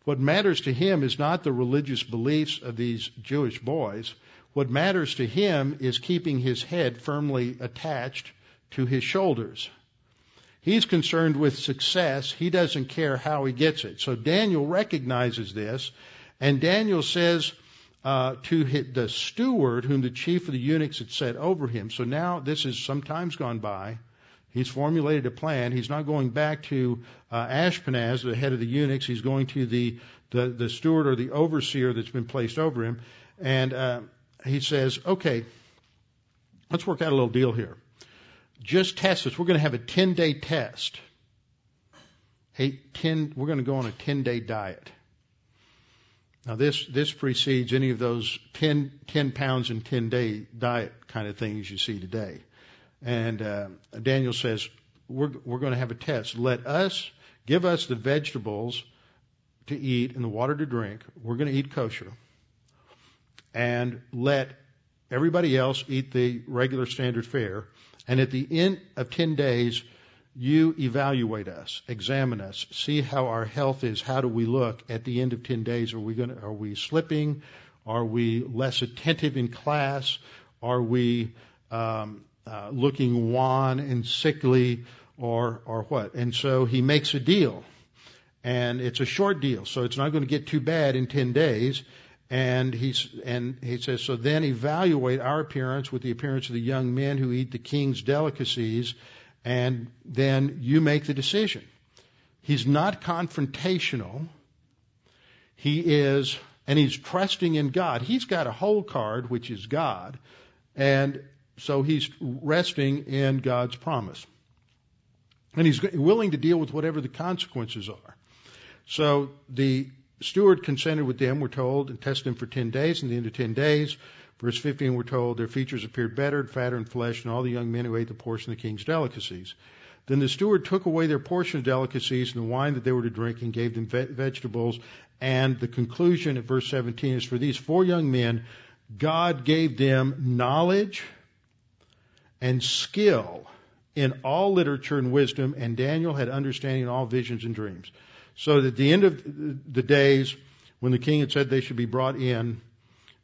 What matters to him is not the religious beliefs of these Jewish boys. What matters to him is keeping his head firmly attached to his shoulders. He's concerned with success. He doesn't care how he gets it. So Daniel recognizes this, and Daniel says uh, to the steward, whom the chief of the eunuchs had set over him. So now this is some time's gone by. He's formulated a plan. He's not going back to uh, Ashpenaz, the head of the eunuchs. He's going to the, the, the steward or the overseer that's been placed over him. And uh, he says, okay, let's work out a little deal here just test us. We're going to have a 10 day test. Hey, 10, we're going to go on a 10 day diet. Now this, this precedes any of those 10, 10 pounds in 10 day diet kind of things you see today. And, uh, Daniel says, we're, we're going to have a test. Let us, give us the vegetables to eat and the water to drink. We're going to eat kosher. And let everybody else eat the regular standard fare. And at the end of 10 days, you evaluate us, examine us, see how our health is. How do we look at the end of 10 days? Are we going to, are we slipping? Are we less attentive in class? Are we um, uh, looking wan and sickly, or or what? And so he makes a deal, and it's a short deal, so it's not going to get too bad in 10 days. And he's, and he says, so then evaluate our appearance with the appearance of the young men who eat the king's delicacies, and then you make the decision. He's not confrontational. He is, and he's trusting in God. He's got a hole card, which is God, and so he's resting in God's promise. And he's willing to deal with whatever the consequences are. So the steward consented with them, we're told, and tested them for 10 days. And the end of 10 days, verse 15, we're told their features appeared better, and fatter in flesh, and all the young men who ate the portion of the king's delicacies. Then the steward took away their portion of delicacies and the wine that they were to drink and gave them ve- vegetables. And the conclusion at verse 17 is for these four young men, God gave them knowledge and skill in all literature and wisdom, and Daniel had understanding in all visions and dreams. So at the end of the days, when the king had said they should be brought in,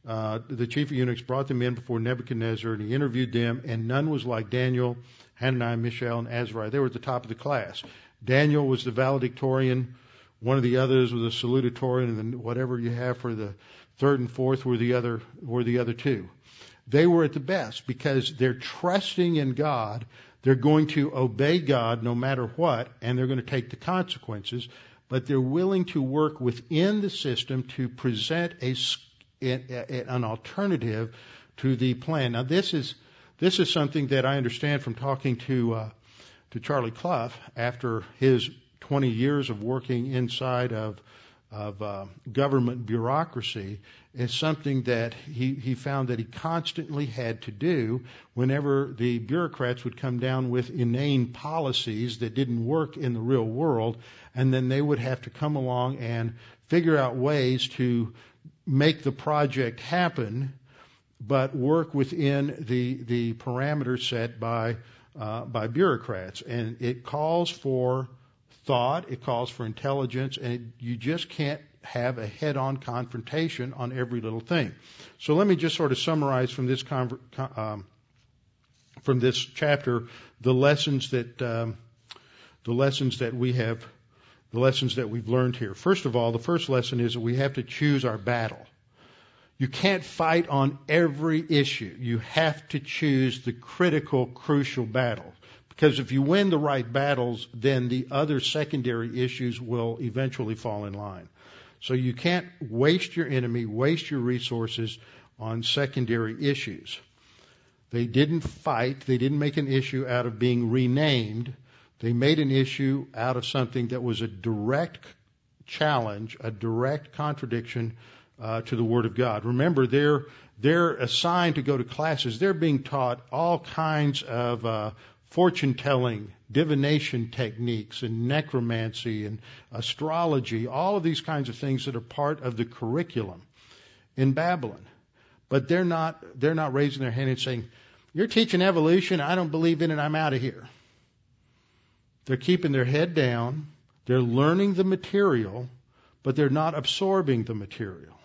uh, the chief of eunuchs brought them in before Nebuchadnezzar, and he interviewed them, and none was like Daniel, Hananiah, Mishael, and Azariah. They were at the top of the class. Daniel was the valedictorian. One of the others was a salutatorian, and then whatever you have for the third and fourth were the other were the other two. They were at the best because they're trusting in God. They're going to obey God no matter what, and they're going to take the consequences but they're willing to work within the system to present a, an alternative to the plan. Now, this is this is something that I understand from talking to uh, to Charlie Clough after his 20 years of working inside of of uh, government bureaucracy is something that he, he found that he constantly had to do whenever the bureaucrats would come down with inane policies that didn't work in the real world, and then they would have to come along and figure out ways to make the project happen, but work within the the parameters set by uh, by bureaucrats, and it calls for thought, it calls for intelligence, and it, you just can't have a head-on confrontation on every little thing. So let me just sort of summarize from this conver- um, from this chapter the lessons that um, the lessons that we have the lessons that we've learned here. First of all, the first lesson is that we have to choose our battle. You can't fight on every issue. You have to choose the critical, crucial battle. Because if you win the right battles, then the other secondary issues will eventually fall in line. So you can't waste your enemy, waste your resources on secondary issues. They didn't fight, they didn't make an issue out of being renamed. They made an issue out of something that was a direct challenge, a direct contradiction uh, to the Word of God. Remember, they're they're assigned to go to classes. They're being taught all kinds of uh, fortune telling, divination techniques, and necromancy and astrology. All of these kinds of things that are part of the curriculum in Babylon. But they're not they're not raising their hand and saying, "You're teaching evolution. I don't believe in it. I'm out of here." They're keeping their head down. They're learning the material, but they're not absorbing the material.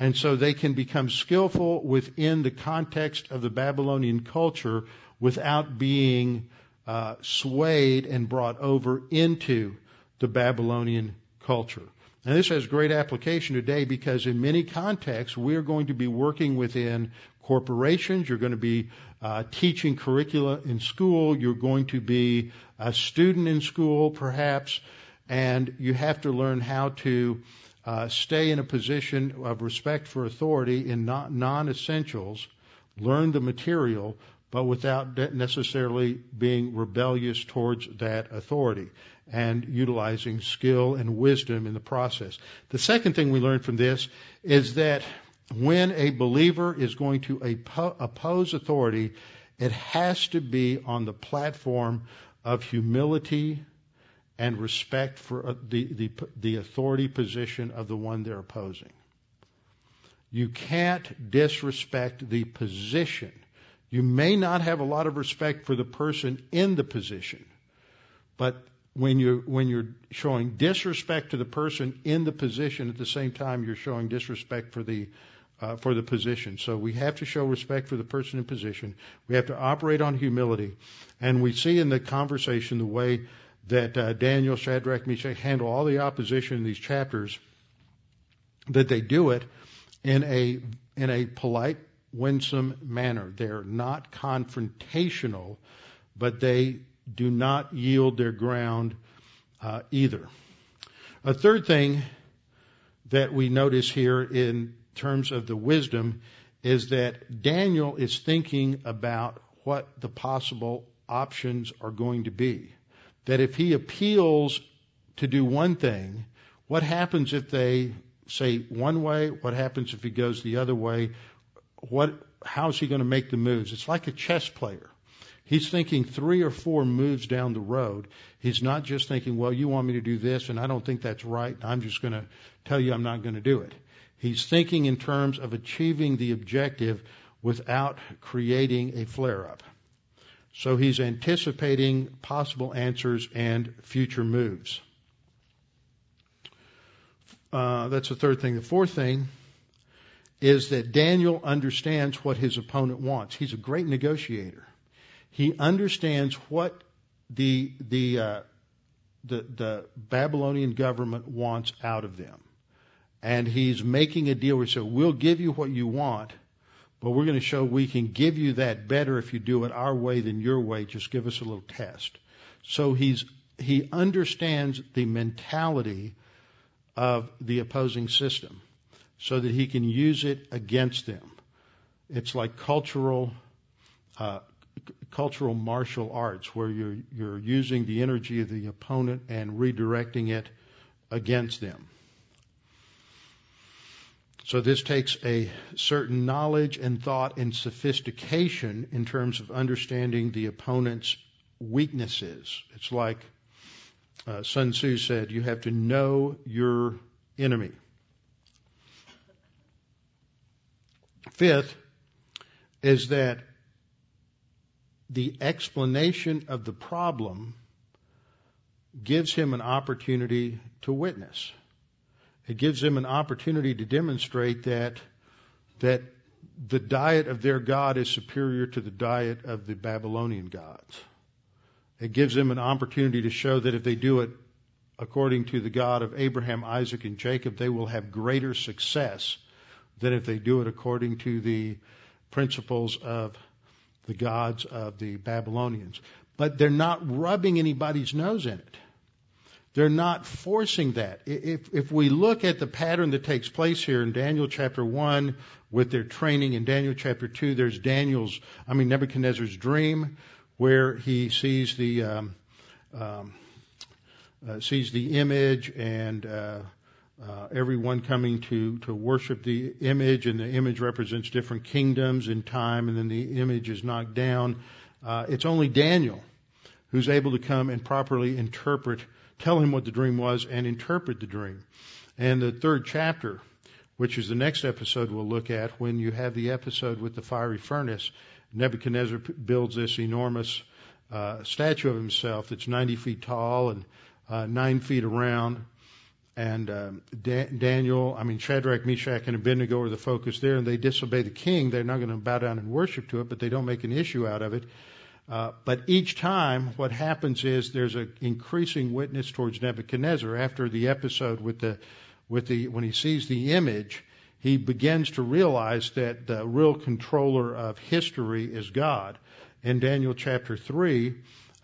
And so they can become skillful within the context of the Babylonian culture without being uh, swayed and brought over into the Babylonian culture. And this has great application today because in many contexts we're going to be working within corporations. You're going to be uh, teaching curricula in school. You're going to be a student in school, perhaps, and you have to learn how to uh, stay in a position of respect for authority in non essentials, learn the material, but without necessarily being rebellious towards that authority and utilizing skill and wisdom in the process. The second thing we learn from this is that when a believer is going to oppose authority, it has to be on the platform of humility and respect for uh, the, the, the authority position of the one they're opposing. You can't disrespect the position. You may not have a lot of respect for the person in the position, but when you're, when you're showing disrespect to the person in the position, at the same time you're showing disrespect for the uh, for the position. So we have to show respect for the person in position. We have to operate on humility, and we see in the conversation the way that uh, Daniel, Shadrach, Meshach handle all the opposition in these chapters, that they do it in a in a polite, winsome manner. They're not confrontational, but they do not yield their ground uh, either. A third thing that we notice here in terms of the wisdom is that Daniel is thinking about what the possible options are going to be that if he appeals to do one thing, what happens if they say one way? What happens if he goes the other way? What, how's he going to make the moves? It's like a chess player. He's thinking three or four moves down the road. He's not just thinking, well, you want me to do this and I don't think that's right. I'm just going to tell you I'm not going to do it. He's thinking in terms of achieving the objective without creating a flare up. So he's anticipating possible answers and future moves. Uh, that's the third thing. The fourth thing is that Daniel understands what his opponent wants. He's a great negotiator. He understands what the the uh, the, the Babylonian government wants out of them, and he's making a deal where he says, "We'll give you what you want." But we're going to show we can give you that better if you do it our way than your way. Just give us a little test. So he's, he understands the mentality of the opposing system so that he can use it against them. It's like cultural, uh, cultural martial arts where you're, you're using the energy of the opponent and redirecting it against them. So this takes a certain knowledge and thought and sophistication in terms of understanding the opponent's weaknesses. It's like uh, Sun Tzu said, you have to know your enemy. Fifth is that the explanation of the problem gives him an opportunity to witness. It gives him an opportunity to demonstrate that that the diet of their God is superior to the diet of the Babylonian gods. It gives them an opportunity to show that if they do it according to the God of Abraham, Isaac, and Jacob, they will have greater success than if they do it according to the principles of the gods of the Babylonians. But they're not rubbing anybody's nose in it. They're not forcing that. If, if we look at the pattern that takes place here in Daniel chapter 1 with their training, in Daniel chapter 2, there's Daniel's, I mean, Nebuchadnezzar's dream where he sees the, um, um, uh, sees the image and, uh, uh, everyone coming to, to worship the image, and the image represents different kingdoms in time, and then the image is knocked down. Uh, it's only Daniel who's able to come and properly interpret, tell him what the dream was, and interpret the dream. And the third chapter, which is the next episode we'll look at, when you have the episode with the fiery furnace, Nebuchadnezzar builds this enormous uh, statue of himself that's 90 feet tall and uh, nine feet around and um, da- Daniel, I mean Shadrach, Meshach, and Abednego are the focus there, and they disobey the king. They're not going to bow down and worship to it, but they don't make an issue out of it. Uh, but each time, what happens is there's an increasing witness towards Nebuchadnezzar. After the episode with the, with the, when he sees the image, he begins to realize that the real controller of history is God. In Daniel chapter three,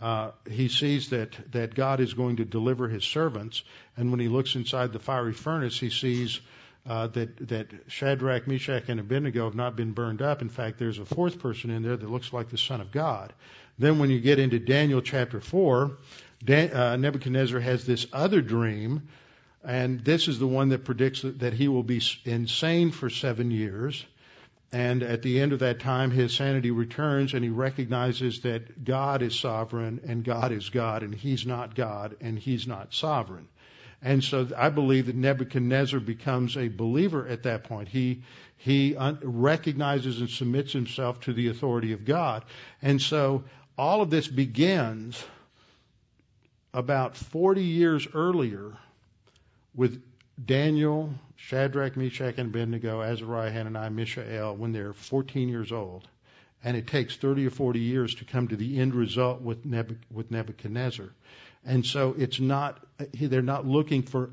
uh, he sees that, that God is going to deliver his servants. And when he looks inside the fiery furnace, he sees uh, that, that Shadrach, Meshach, and Abednego have not been burned up. In fact, there's a fourth person in there that looks like the Son of God. Then when you get into Daniel chapter 4, Dan, uh, Nebuchadnezzar has this other dream, and this is the one that predicts that he will be insane for seven years. And at the end of that time, his sanity returns and he recognizes that God is sovereign and God is God and he's not God and he's not sovereign. And so I believe that Nebuchadnezzar becomes a believer at that point. He, he recognizes and submits himself to the authority of God. And so all of this begins about 40 years earlier with Daniel, Shadrach, Meshach, and Abednego, Azariah, Hananiah, Mishael, when they're 14 years old. And it takes 30 or 40 years to come to the end result with, Nebuchadnezzar. And so it's not, they're not looking for,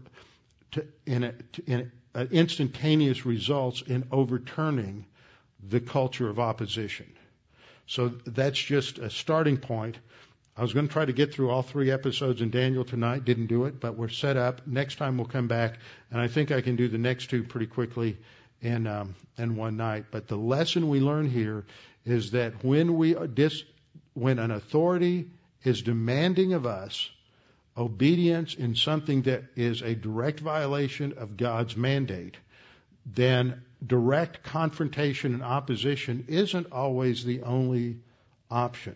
to, in, a, in a, instantaneous results in overturning the culture of opposition. So that's just a starting point I was going to try to get through all three episodes in Daniel tonight, didn't do it, but we're set up. Next time we'll come back, and I think I can do the next two pretty quickly in um, in one night. But the lesson we learn here is that when we dis, when an authority is demanding of us obedience in something that is a direct violation of God's mandate, then direct confrontation and opposition isn't always the only option.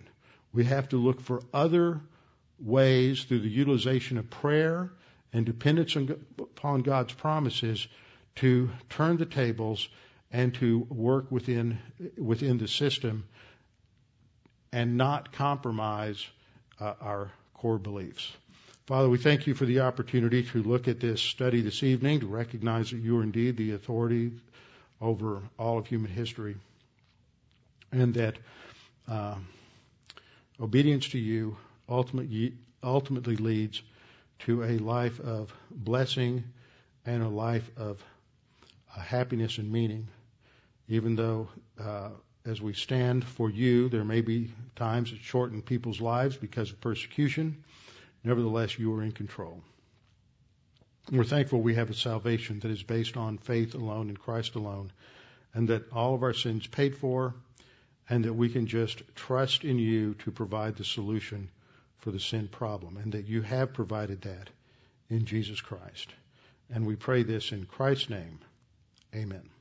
We have to look for other ways through the utilization of prayer and dependence upon God's promises to turn the tables and to work within within the system and not compromise uh, our core beliefs. Father, we thank you for the opportunity to look at this study this evening, to recognize that you are indeed the authority over all of human history, and that uh, Obedience to you ultimately, leads to a life of blessing and a life of uh, happiness and meaning. Even though, uh, as we stand for you, there may be times that shorten people's lives because of persecution. Nevertheless, you are in control. We're thankful we have a salvation that is based on faith alone in Christ alone, and that all of our sins paid for and that we can just trust in you to provide the solution for the sin problem, and that you have provided that in Jesus Christ. And we pray this in Christ's name. Amen.